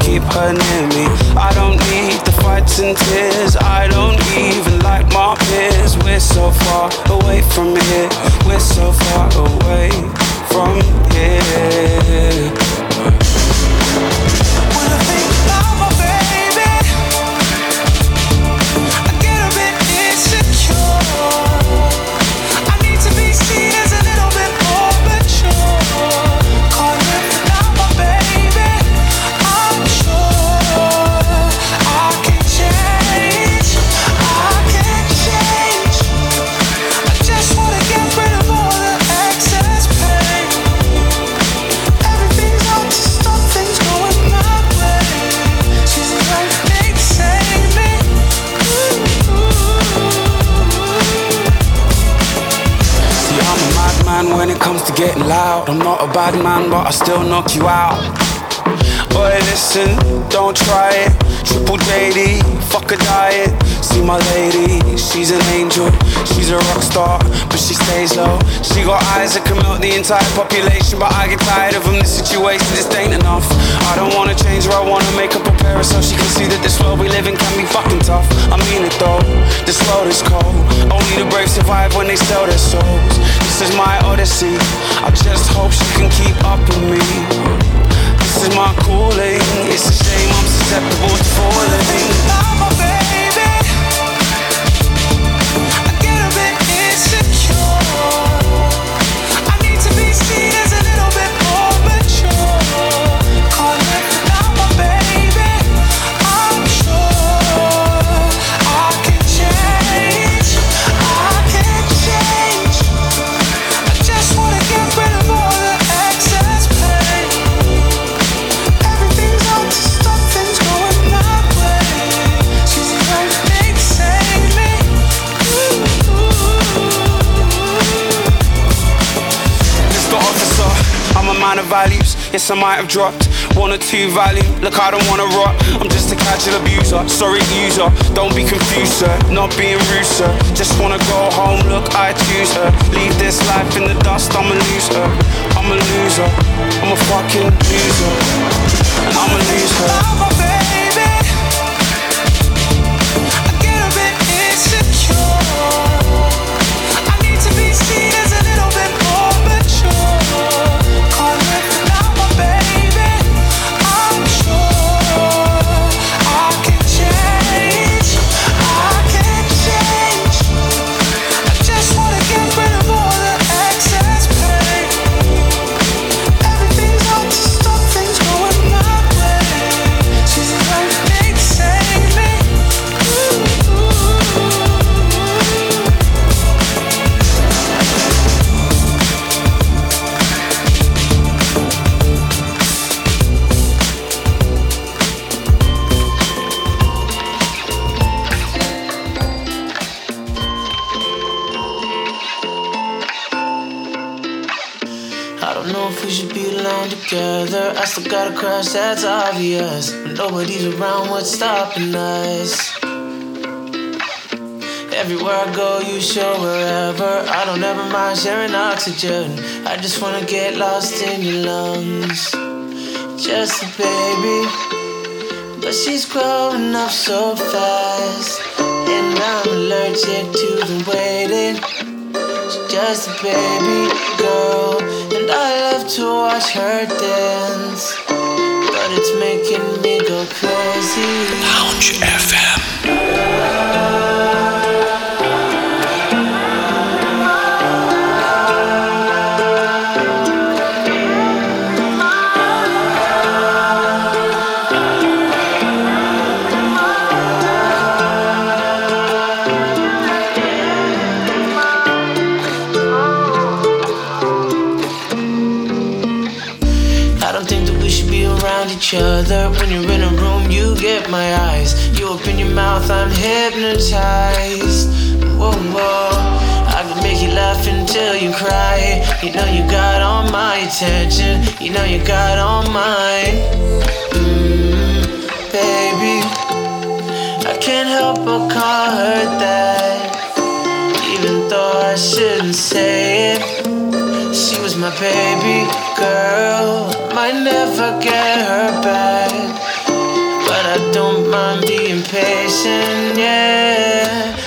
Keep her near me. I don't need the fights and tears, I don't even like my peers. We're so far away from here, we're so far away from here. Loud. I'm not a bad man, but I still knock you out. Boy, listen, don't try it. Triple JD, fuck a diet. See my lady, she's an angel. She's a rock star, but she stays low. She got eyes that can melt the entire population, but I get tired of them. The situation just ain't enough. I don't wanna change her, I wanna make her prepare so she can see that this world we live in can be fucking tough. I mean it though, this world is cold. Only the brave survive when they sell their souls. This is my odyssey. I just hope she can keep up with me. This is my calling. It's a shame I'm susceptible to falling. I might have dropped one or two value. Look, I don't wanna rot. I'm just a casual abuser. Sorry, user. Don't be confused, sir. Not being rude, sir. Just wanna go home. Look, I choose her. Leave this life in the dust. I'm a loser. I'm a loser. I'm a fucking loser. And I'm a. still gotta crash, that's obvious. When nobody's around, what's stopping us? Everywhere I go, you show wherever. I don't ever mind sharing oxygen. I just wanna get lost in your lungs. Just a baby, but she's growing up so fast. And I'm allergic to the waiting. She's just a baby girl. I love to watch her dance. But it's making me go crazy. Lounge FM. I'm hypnotized. Whoa, whoa. make you laugh until you cry. You know you got all my attention. You know you got all mine. Mm, baby, I can't help but call her that. Even though I shouldn't say it. She was my baby girl. Might never get her back. Don't mind being patient, yeah.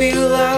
I believe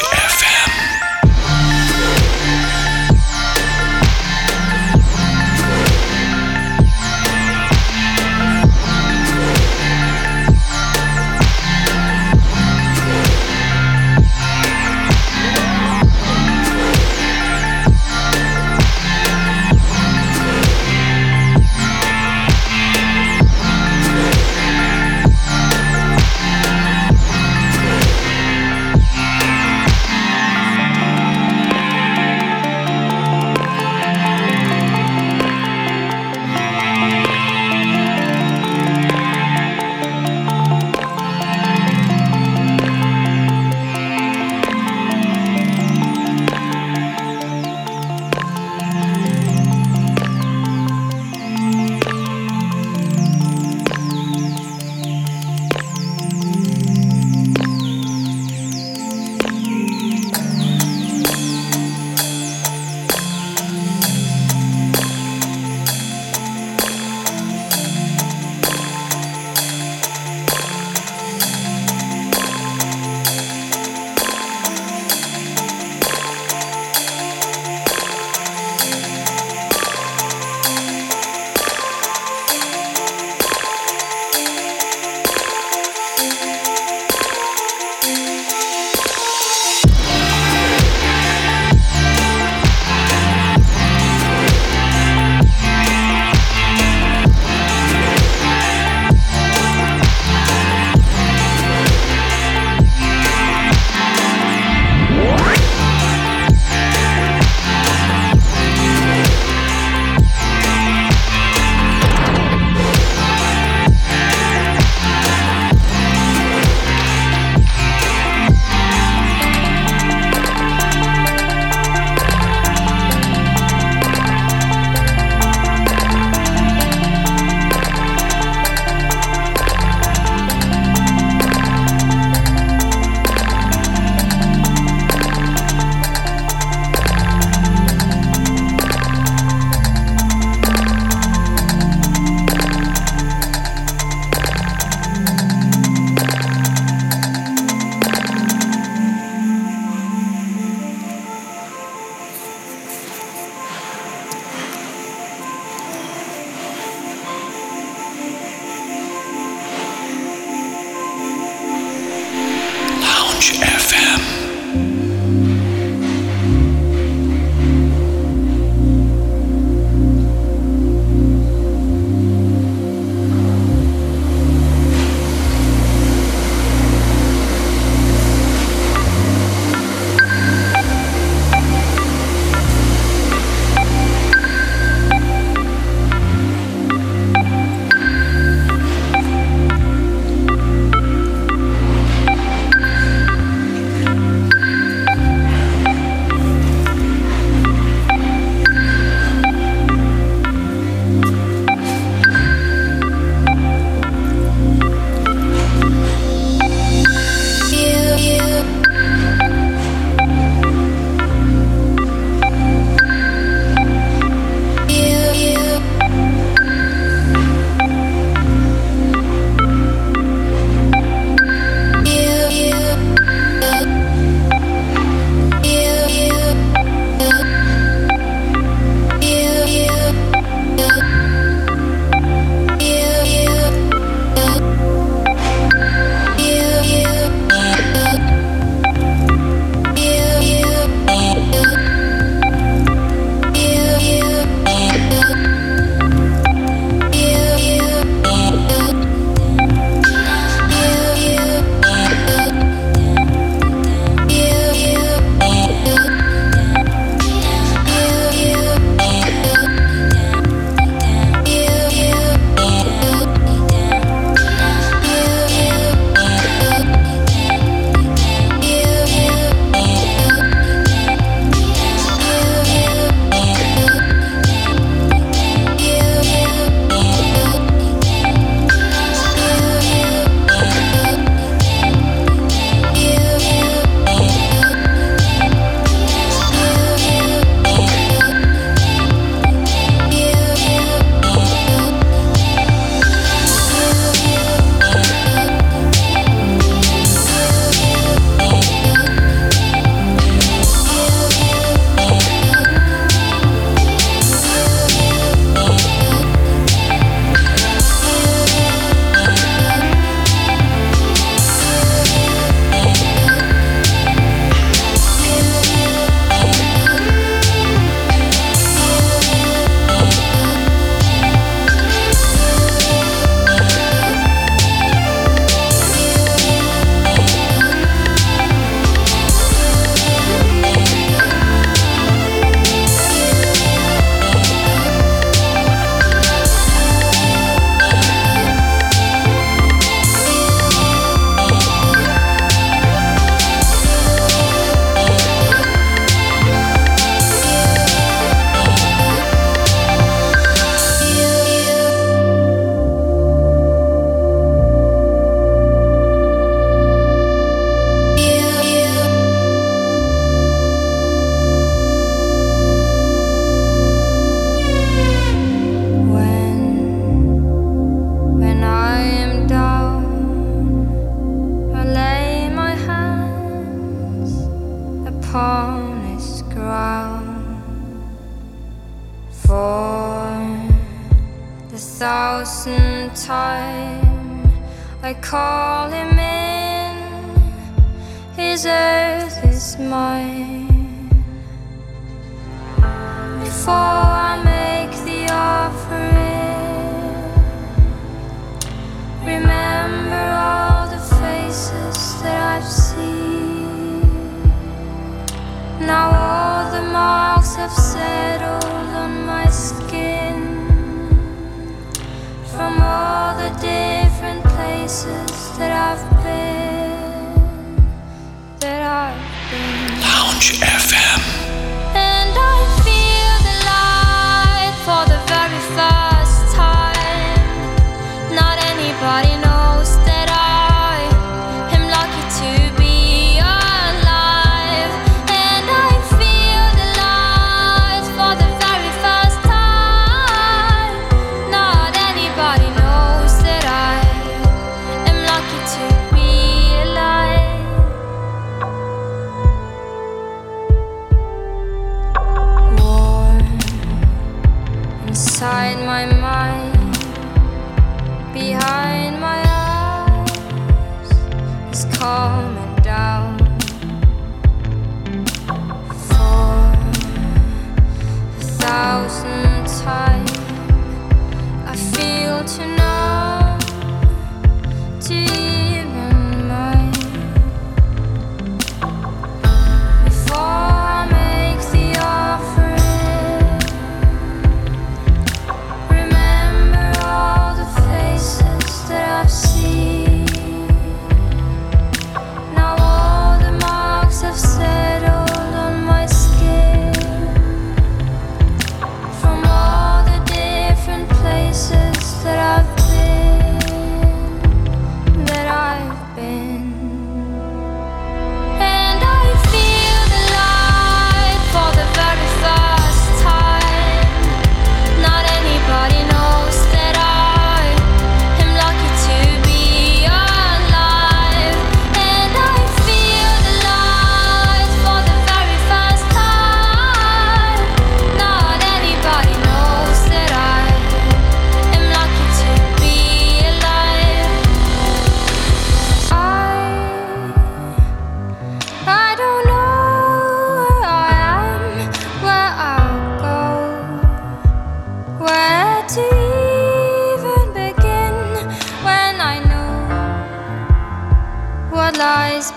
FM.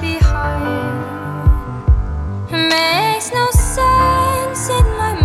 Behind. It makes no sense in my mind,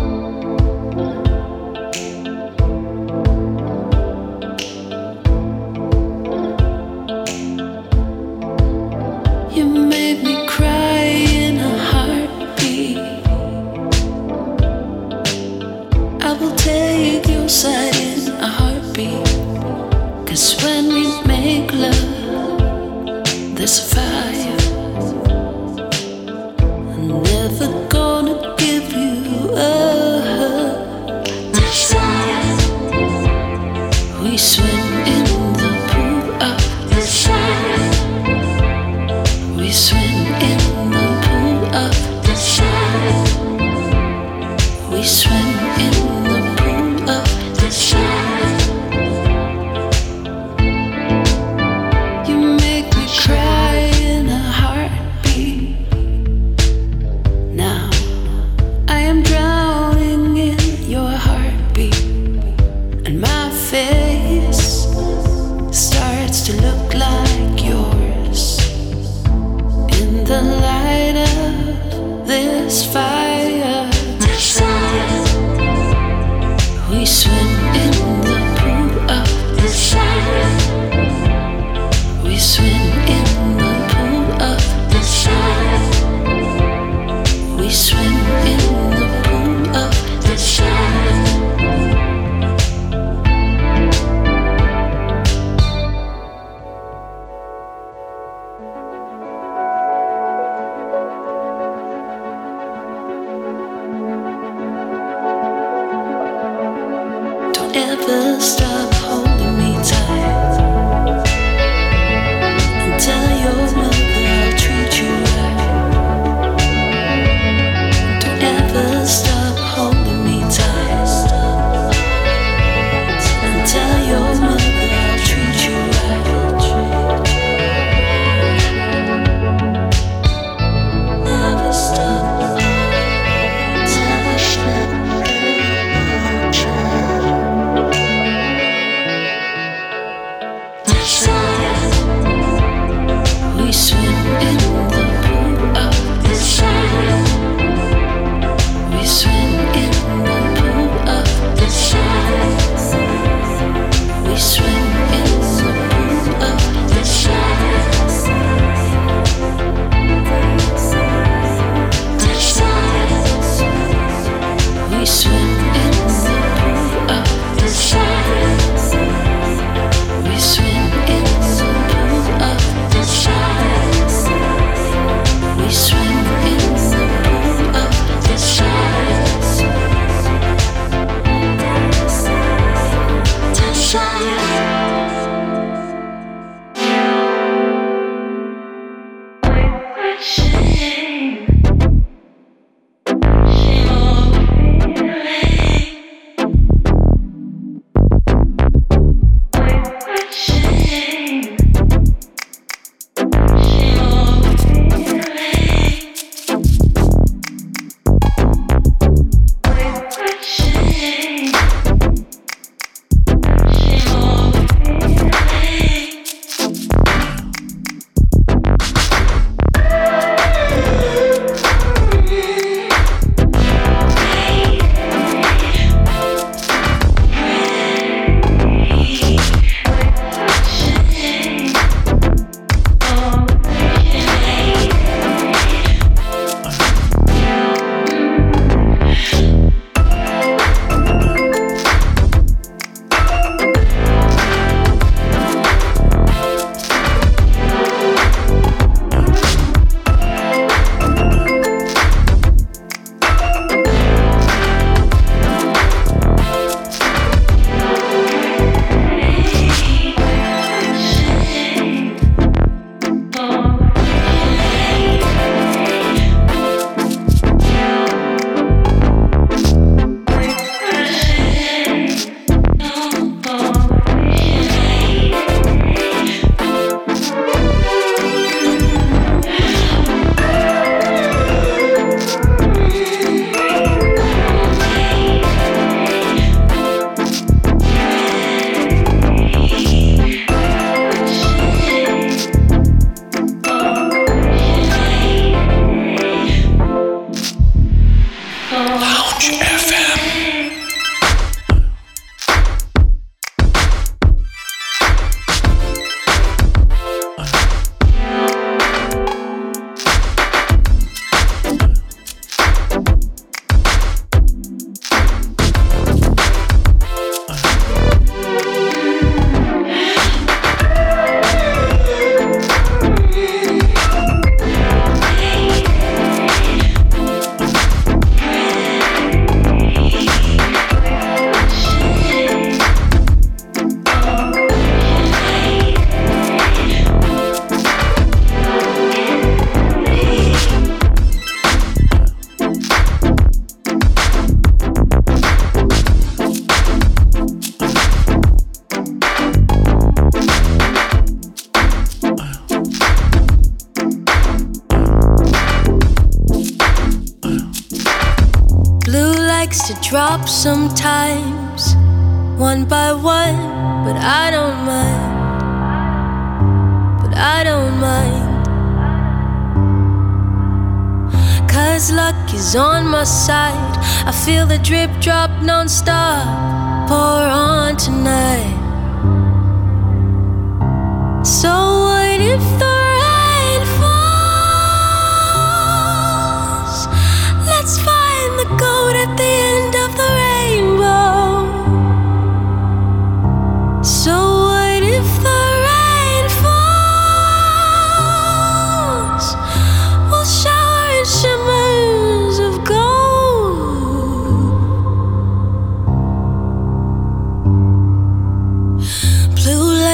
drop non-stop.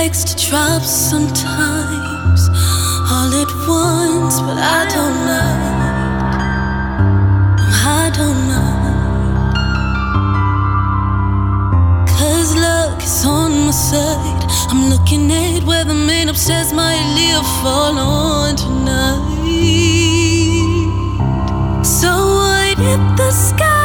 likes to drop sometimes all at once, but I don't mind. I don't mind. Cause luck is on my side. I'm looking at where the man upstairs might live fall on tonight. So wide if the sky?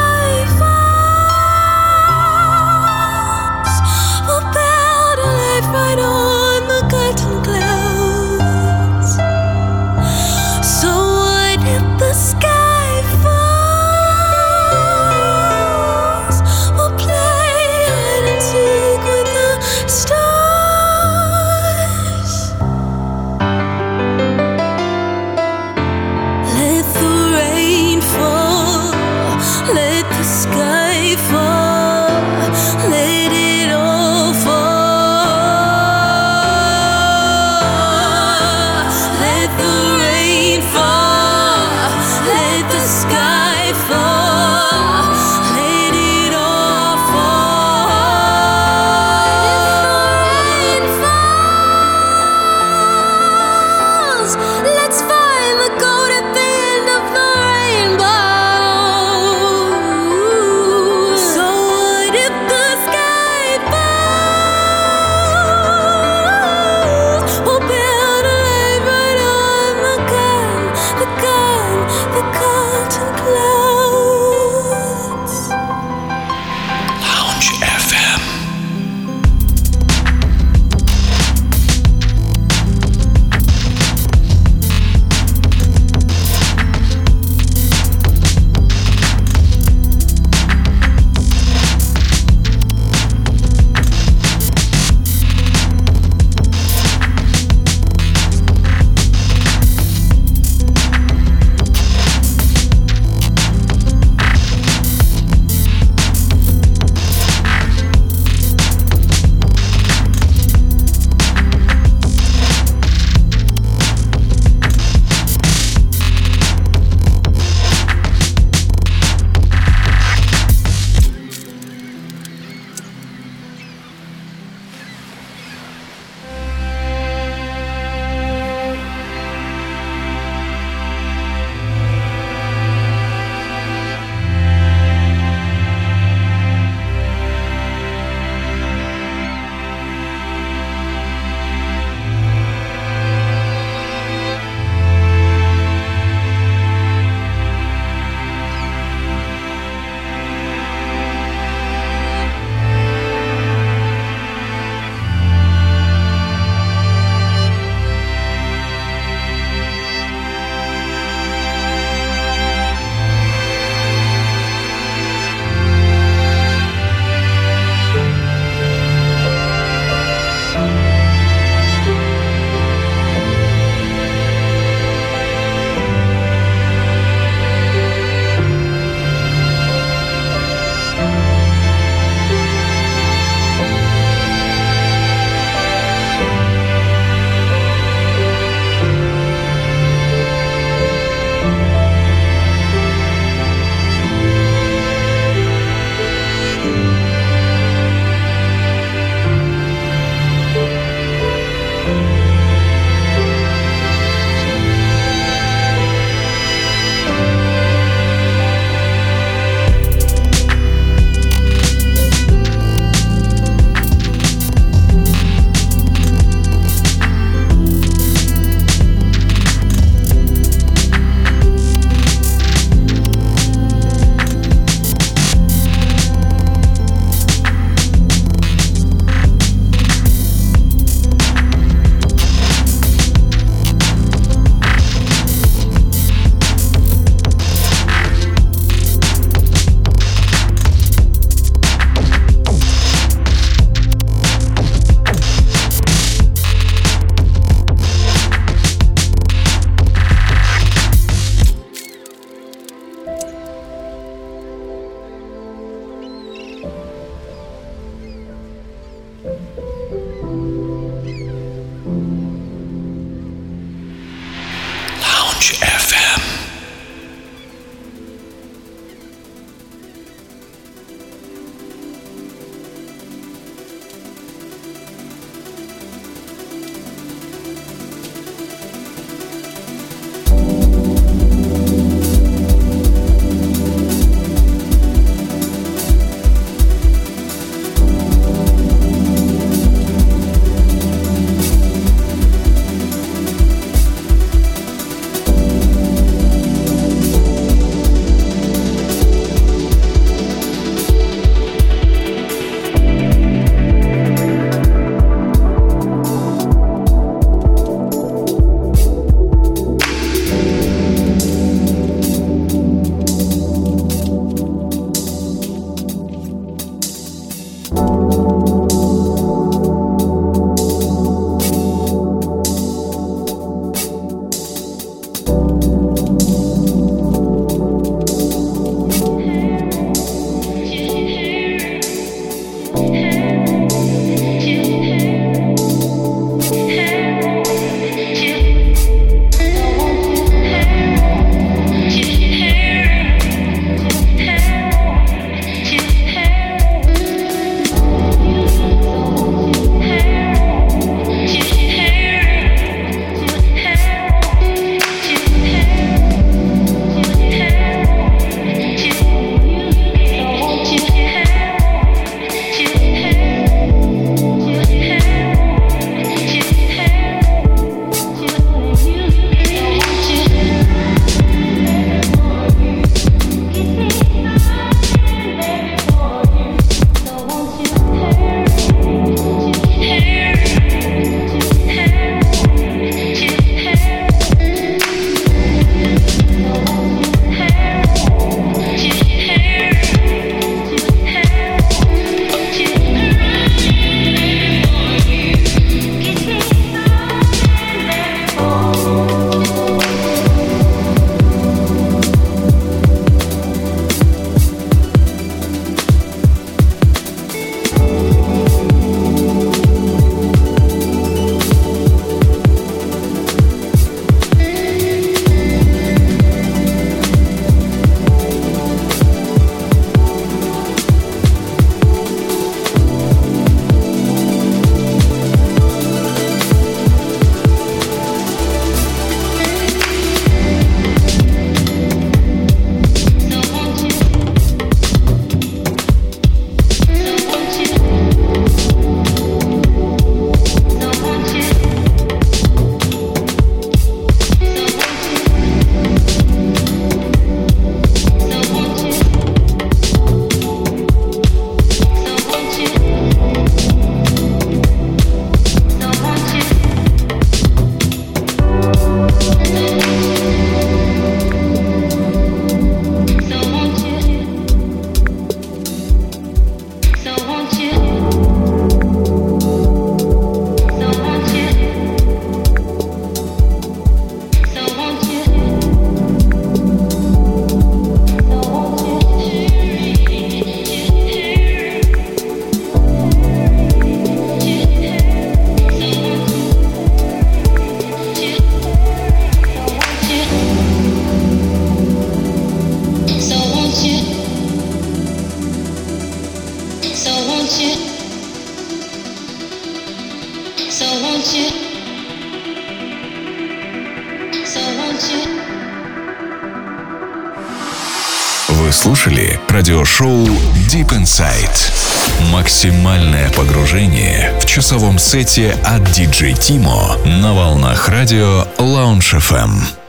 Радиошоу Deep Inside. Максимальное погружение в часовом сете от DJ Timo на волнах радио Lounge FM.